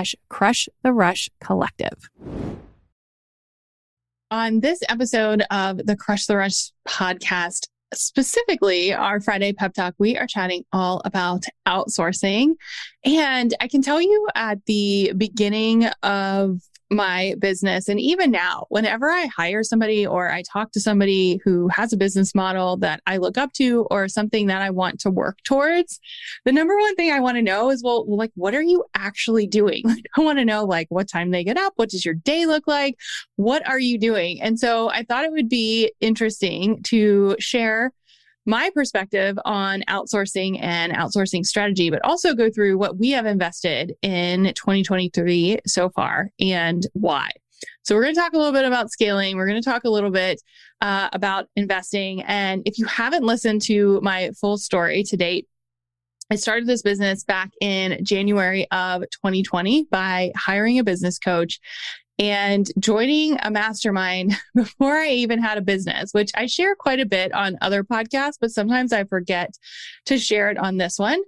slash crush the rush collective. On this episode of the Crush the Rush podcast, specifically our Friday pep talk, we are chatting all about outsourcing. And I can tell you at the beginning of my business. And even now, whenever I hire somebody or I talk to somebody who has a business model that I look up to or something that I want to work towards, the number one thing I want to know is, well, like, what are you actually doing? I want to know, like, what time they get up? What does your day look like? What are you doing? And so I thought it would be interesting to share my perspective on outsourcing and outsourcing strategy, but also go through what we have invested in 2023 so far and why. So, we're going to talk a little bit about scaling. We're going to talk a little bit uh, about investing. And if you haven't listened to my full story to date, I started this business back in January of 2020 by hiring a business coach and joining a mastermind before I even had a business, which I share quite a bit on other podcasts, but sometimes I forget to share it on this one.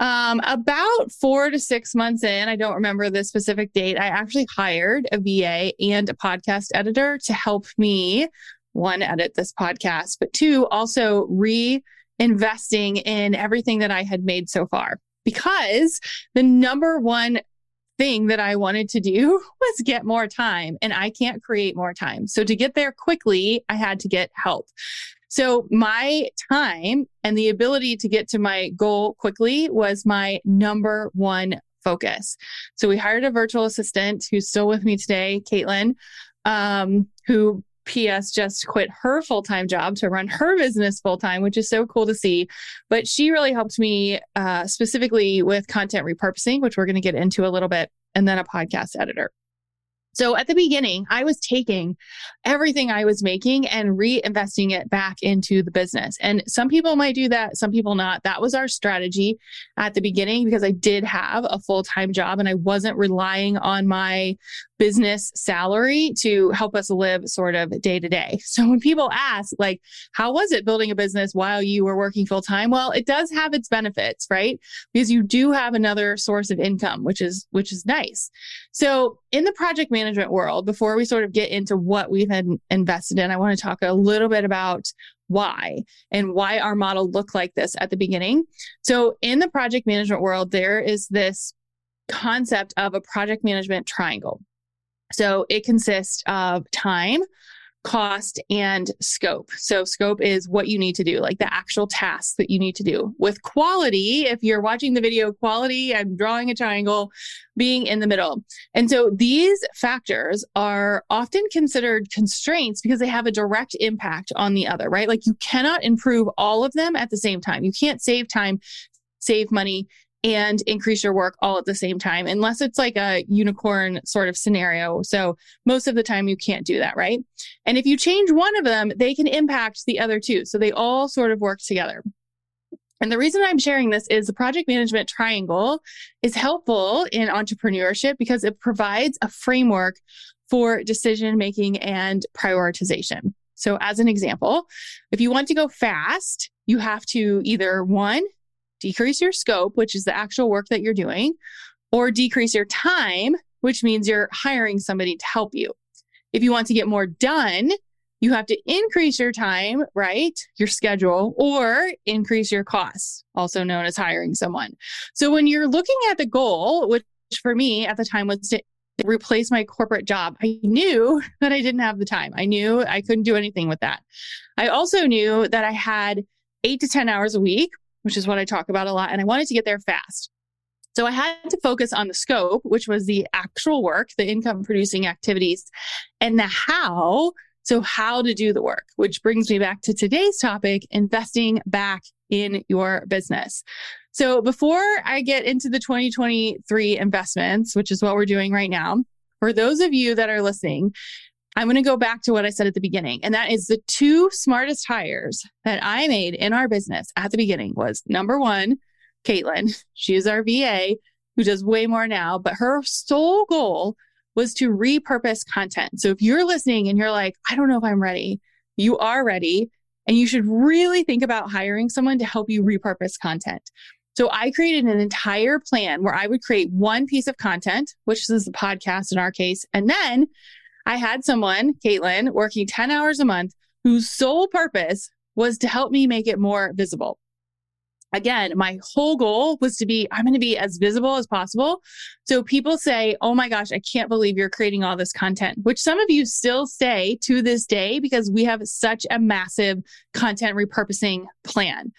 Um, about four to six months in, I don't remember the specific date, I actually hired a VA and a podcast editor to help me one, edit this podcast, but two, also reinvesting in everything that I had made so far because the number one thing that I wanted to do was get more time, and I can't create more time. So to get there quickly, I had to get help. So my time and the ability to get to my goal quickly was my number one focus. So we hired a virtual assistant who's still with me today, Caitlin, um, who PS just quit her full time job to run her business full time, which is so cool to see. But she really helped me uh, specifically with content repurposing, which we're going to get into a little bit, and then a podcast editor. So at the beginning, I was taking everything I was making and reinvesting it back into the business. And some people might do that, some people not. That was our strategy at the beginning because I did have a full time job and I wasn't relying on my business salary to help us live sort of day to day. So when people ask, like, how was it building a business while you were working full time? Well, it does have its benefits, right? Because you do have another source of income, which is, which is nice. So in the project management world, before we sort of get into what we've invested in, I want to talk a little bit about why and why our model looked like this at the beginning. So in the project management world, there is this concept of a project management triangle. So it consists of time, cost, and scope. So, scope is what you need to do, like the actual tasks that you need to do. With quality, if you're watching the video, quality, I'm drawing a triangle being in the middle. And so these factors are often considered constraints because they have a direct impact on the other, right? Like you cannot improve all of them at the same time. You can't save time, save money, and increase your work all at the same time, unless it's like a unicorn sort of scenario. So most of the time you can't do that, right? And if you change one of them, they can impact the other two. So they all sort of work together. And the reason I'm sharing this is the project management triangle is helpful in entrepreneurship because it provides a framework for decision making and prioritization. So, as an example, if you want to go fast, you have to either one, decrease your scope, which is the actual work that you're doing, or decrease your time, which means you're hiring somebody to help you. If you want to get more done, you have to increase your time, right? Your schedule, or increase your costs, also known as hiring someone. So when you're looking at the goal, which for me at the time was to replace my corporate job, I knew that I didn't have the time. I knew I couldn't do anything with that. I also knew that I had eight to 10 hours a week which is what I talk about a lot. And I wanted to get there fast. So I had to focus on the scope, which was the actual work, the income producing activities, and the how. So, how to do the work, which brings me back to today's topic investing back in your business. So, before I get into the 2023 investments, which is what we're doing right now, for those of you that are listening, I'm going to go back to what I said at the beginning. And that is the two smartest hires that I made in our business at the beginning was number one, Caitlin. She is our VA who does way more now, but her sole goal was to repurpose content. So if you're listening and you're like, I don't know if I'm ready, you are ready. And you should really think about hiring someone to help you repurpose content. So I created an entire plan where I would create one piece of content, which is the podcast in our case, and then I had someone, Caitlin, working 10 hours a month whose sole purpose was to help me make it more visible again, my whole goal was to be, I'm going to be as visible as possible. So people say, Oh my gosh, I can't believe you're creating all this content, which some of you still say to this day because we have such a massive content repurposing plan.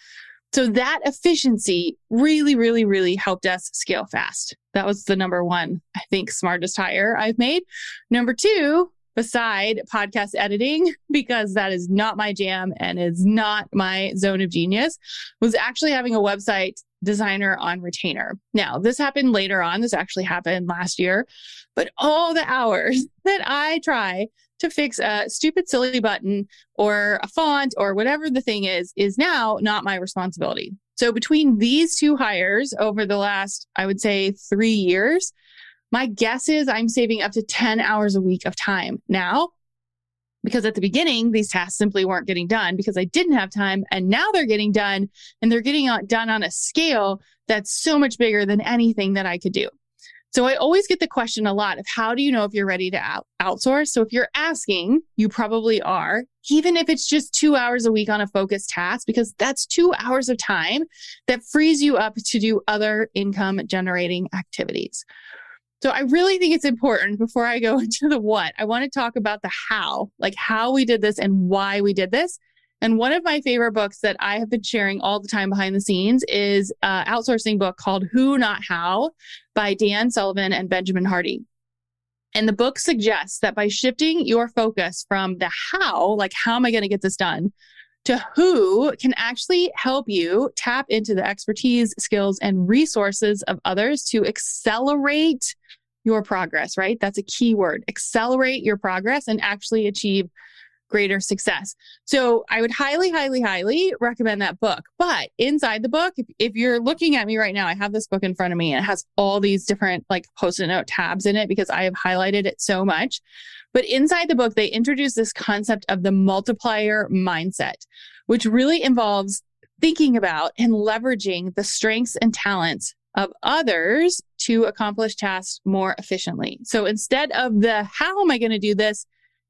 So that efficiency really, really, really helped us scale fast. That was the number one, I think, smartest hire I've made. Number two, beside podcast editing, because that is not my jam and is not my zone of genius, was actually having a website designer on retainer. Now, this happened later on. This actually happened last year, but all the hours that I try to fix a stupid, silly button or a font or whatever the thing is, is now not my responsibility. So between these two hires over the last, I would say three years, my guess is I'm saving up to 10 hours a week of time now because at the beginning, these tasks simply weren't getting done because I didn't have time. And now they're getting done and they're getting done on a scale that's so much bigger than anything that I could do. So I always get the question a lot of how do you know if you're ready to out- outsource? So if you're asking, you probably are, even if it's just two hours a week on a focused task, because that's two hours of time that frees you up to do other income generating activities. So I really think it's important before I go into the what, I want to talk about the how, like how we did this and why we did this. And one of my favorite books that I have been sharing all the time behind the scenes is an outsourcing book called Who Not How by Dan Sullivan and Benjamin Hardy. And the book suggests that by shifting your focus from the how, like how am I going to get this done, to who can actually help you tap into the expertise, skills, and resources of others to accelerate your progress, right? That's a key word. Accelerate your progress and actually achieve greater success. So I would highly, highly, highly recommend that book. But inside the book, if, if you're looking at me right now, I have this book in front of me and it has all these different like post-it note tabs in it because I have highlighted it so much. But inside the book, they introduce this concept of the multiplier mindset, which really involves thinking about and leveraging the strengths and talents of others to accomplish tasks more efficiently. So instead of the how am I going to do this,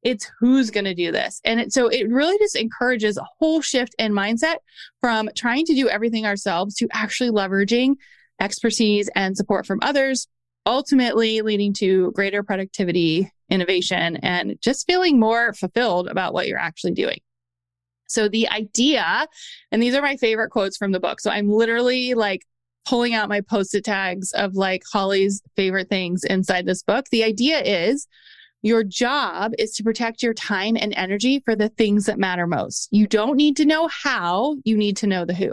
it's who's going to do this. And it, so it really just encourages a whole shift in mindset from trying to do everything ourselves to actually leveraging expertise and support from others, ultimately leading to greater productivity, innovation, and just feeling more fulfilled about what you're actually doing. So the idea, and these are my favorite quotes from the book. So I'm literally like pulling out my post-it tags of like Holly's favorite things inside this book. The idea is your job is to protect your time and energy for the things that matter most. You don't need to know how, you need to know the who.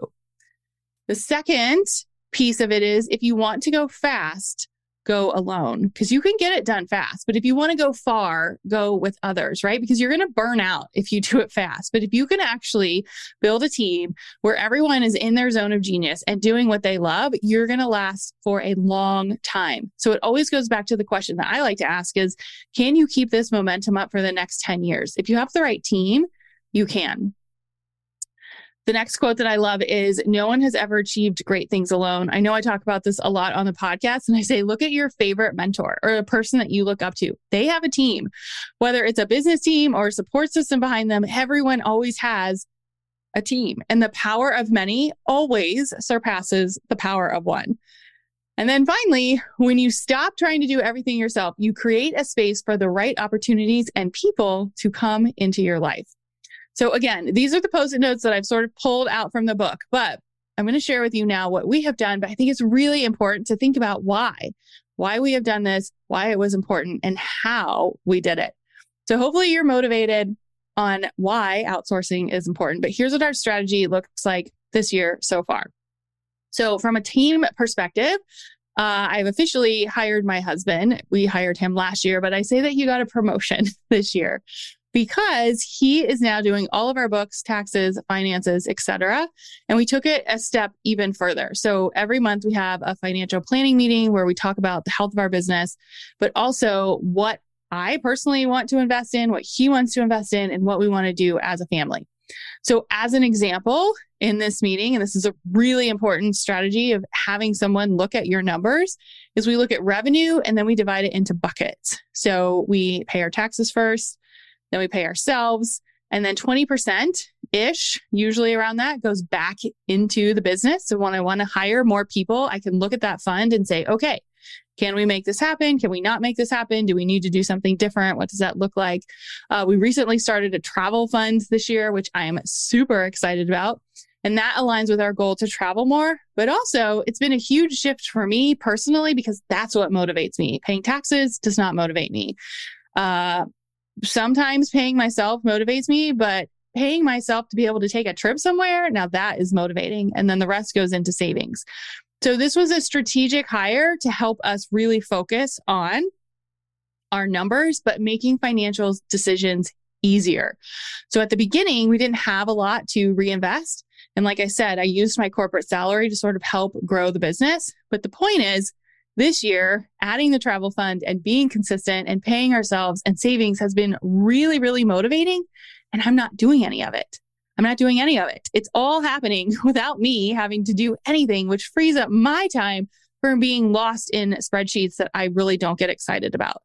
The second piece of it is if you want to go fast, go alone because you can get it done fast. But if you want to go far, go with others, right? Because you're going to burn out if you do it fast. But if you can actually build a team where everyone is in their zone of genius and doing what they love, you're going to last for a long time. So it always goes back to the question that I like to ask is, can you keep this momentum up for the next 10 years? If you have the right team, you can. The next quote that I love is No one has ever achieved great things alone. I know I talk about this a lot on the podcast, and I say, look at your favorite mentor or a person that you look up to. They have a team, whether it's a business team or a support system behind them, everyone always has a team. And the power of many always surpasses the power of one. And then finally, when you stop trying to do everything yourself, you create a space for the right opportunities and people to come into your life. So again, these are the post-it notes that I've sort of pulled out from the book, but I'm going to share with you now what we have done, but I think it's really important to think about why, why we have done this, why it was important and how we did it. So hopefully you're motivated on why outsourcing is important, but here's what our strategy looks like this year so far. So from a team perspective, uh, I've officially hired my husband. We hired him last year, but I say that he got a promotion this year because he is now doing all of our books, taxes, finances, etc. And we took it a step even further. So every month we have a financial planning meeting where we talk about the health of our business, but also what I personally want to invest in, what he wants to invest in, and what we want to do as a family. So, as an example, in this meeting, and this is a really important strategy of having someone look at your numbers, is we look at revenue and then we divide it into buckets. So, we pay our taxes first, then we pay ourselves. And then 20% ish, usually around that, goes back into the business. So when I want to hire more people, I can look at that fund and say, okay, can we make this happen? Can we not make this happen? Do we need to do something different? What does that look like? Uh, we recently started a travel fund this year, which I am super excited about. And that aligns with our goal to travel more. But also, it's been a huge shift for me personally because that's what motivates me. Paying taxes does not motivate me. Uh, sometimes paying myself motivates me, but paying myself to be able to take a trip somewhere, now that is motivating. And then the rest goes into savings. So this was a strategic hire to help us really focus on our numbers, but making financial decisions easier. So at the beginning, we didn't have a lot to reinvest. And like I said, I used my corporate salary to sort of help grow the business. But the point is, this year, adding the travel fund and being consistent and paying ourselves and savings has been really, really motivating. And I'm not doing any of it. I'm not doing any of it. It's all happening without me having to do anything, which frees up my time from being lost in spreadsheets that I really don't get excited about.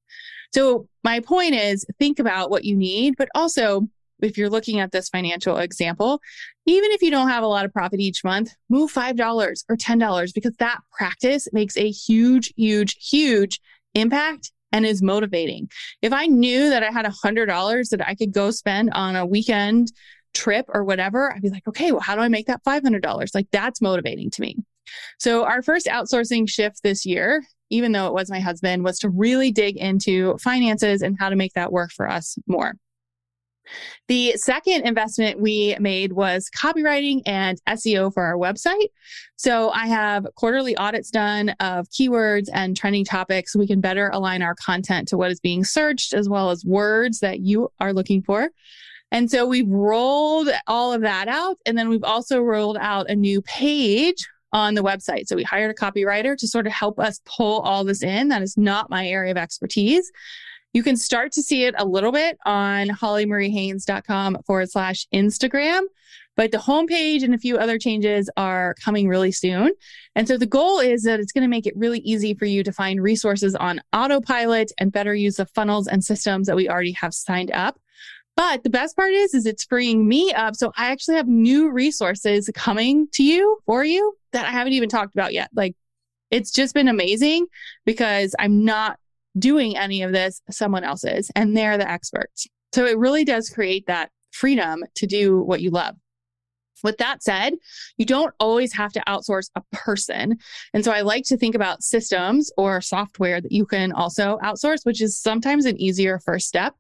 So, my point is think about what you need, but also if you're looking at this financial example, even if you don't have a lot of profit each month, move $5 or $10 because that practice makes a huge, huge, huge impact and is motivating. If I knew that I had $100 that I could go spend on a weekend trip or whatever, I'd be like, okay, well, how do I make that $500? Like that's motivating to me. So our first outsourcing shift this year, even though it was my husband, was to really dig into finances and how to make that work for us more. The second investment we made was copywriting and SEO for our website. So I have quarterly audits done of keywords and trending topics so we can better align our content to what is being searched as well as words that you are looking for. And so we've rolled all of that out. And then we've also rolled out a new page on the website. So we hired a copywriter to sort of help us pull all this in. That is not my area of expertise. You can start to see it a little bit on hollymariehaynes.com forward slash Instagram. But the homepage and a few other changes are coming really soon. And so the goal is that it's going to make it really easy for you to find resources on autopilot and better use the funnels and systems that we already have signed up. But the best part is, is it's freeing me up. So I actually have new resources coming to you for you that I haven't even talked about yet. Like it's just been amazing because I'm not doing any of this. Someone else is, and they're the experts. So it really does create that freedom to do what you love. With that said, you don't always have to outsource a person. And so I like to think about systems or software that you can also outsource, which is sometimes an easier first step.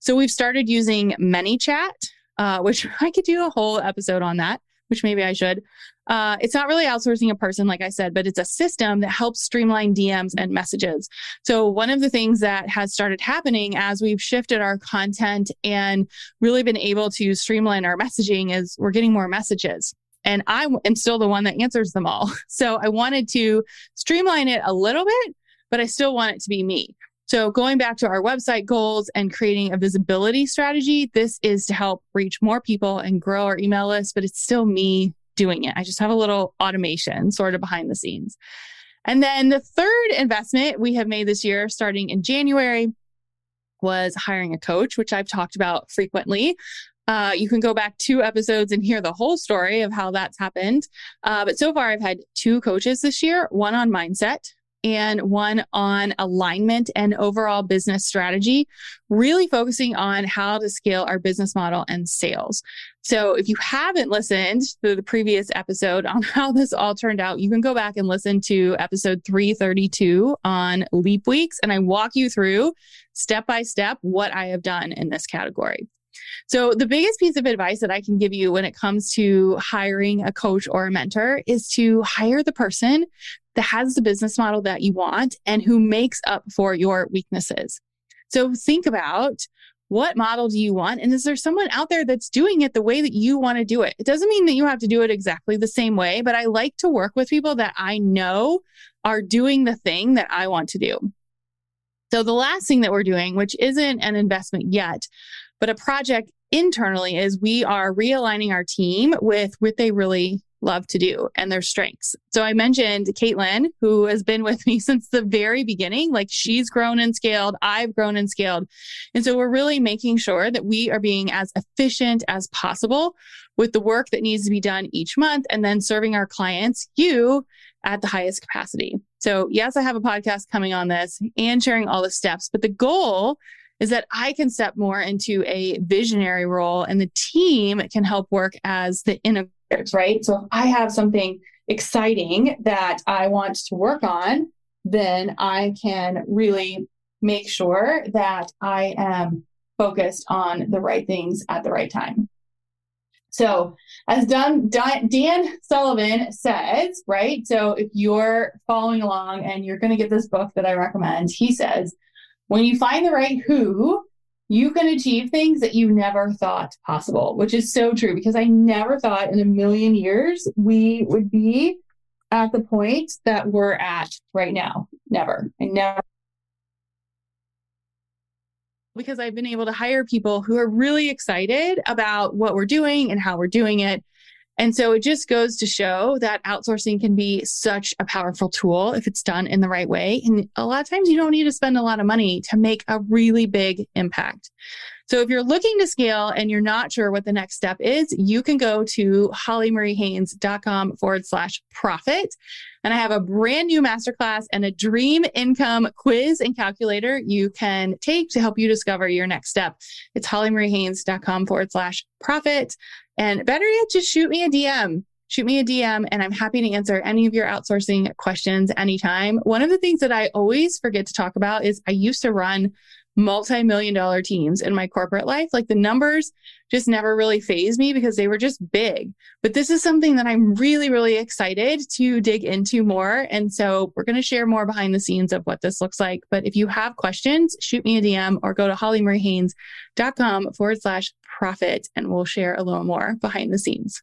So we've started using ManyChat, uh, which I could do a whole episode on that, which maybe I should. Uh, it's not really outsourcing a person, like I said, but it's a system that helps streamline DMs and messages. So, one of the things that has started happening as we've shifted our content and really been able to streamline our messaging is we're getting more messages. And I am still the one that answers them all. So, I wanted to streamline it a little bit, but I still want it to be me. So, going back to our website goals and creating a visibility strategy, this is to help reach more people and grow our email list, but it's still me doing it. I just have a little automation sort of behind the scenes. And then the third investment we have made this year, starting in January, was hiring a coach, which I've talked about frequently. Uh, you can go back two episodes and hear the whole story of how that's happened. Uh, but so far, I've had two coaches this year one on mindset, and one on alignment and overall business strategy, really focusing on how to scale our business model and sales. So if you haven't listened to the previous episode on how this all turned out, you can go back and listen to episode 332 on leap weeks. And I walk you through step by step what I have done in this category. So, the biggest piece of advice that I can give you when it comes to hiring a coach or a mentor is to hire the person that has the business model that you want and who makes up for your weaknesses. So think about what model do you want? And is there someone out there that's doing it the way that you want to do it? It doesn't mean that you have to do it exactly the same way, but I like to work with people that I know are doing the thing that I want to do. So the last thing that we're doing, which isn't an investment yet, but a project internally is we are realigning our team with what they really love to do and their strengths. So I mentioned Caitlin, who has been with me since the very beginning. Like she's grown and scaled, I've grown and scaled. And so we're really making sure that we are being as efficient as possible with the work that needs to be done each month and then serving our clients, you, at the highest capacity. So, yes, I have a podcast coming on this and sharing all the steps, but the goal is that I can step more into a visionary role and the team can help work as the integrators, right? So if I have something exciting that I want to work on, then I can really make sure that I am focused on the right things at the right time. So, as Dan, Dan Sullivan says, right? So, if you're following along and you're going to get this book that I recommend, he says, when you find the right who, you can achieve things that you never thought possible, which is so true because I never thought in a million years we would be at the point that we're at right now. Never. I never. Because I've been able to hire people who are really excited about what we're doing and how we're doing it. And so it just goes to show that outsourcing can be such a powerful tool if it's done in the right way. And a lot of times you don't need to spend a lot of money to make a really big impact. So if you're looking to scale and you're not sure what the next step is, you can go to hollymariehaynes.com forward slash profit. And I have a brand new masterclass and a dream income quiz and calculator you can take to help you discover your next step. It's hollymariehaynes.com forward slash profit. And better yet, just shoot me a DM. Shoot me a DM and I'm happy to answer any of your outsourcing questions anytime. One of the things that I always forget to talk about is I used to run multi million dollar teams in my corporate life. Like the numbers just never really fazed me because they were just big. But this is something that I'm really, really excited to dig into more. And so we're going to share more behind the scenes of what this looks like. But if you have questions, shoot me a DM or go to hollymariehaynes.com forward slash profit and we'll share a little more behind the scenes.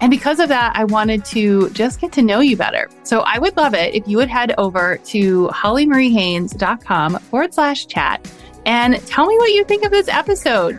And because of that, I wanted to just get to know you better. So I would love it if you would head over to hollymariehaynes.com forward slash chat and tell me what you think of this episode.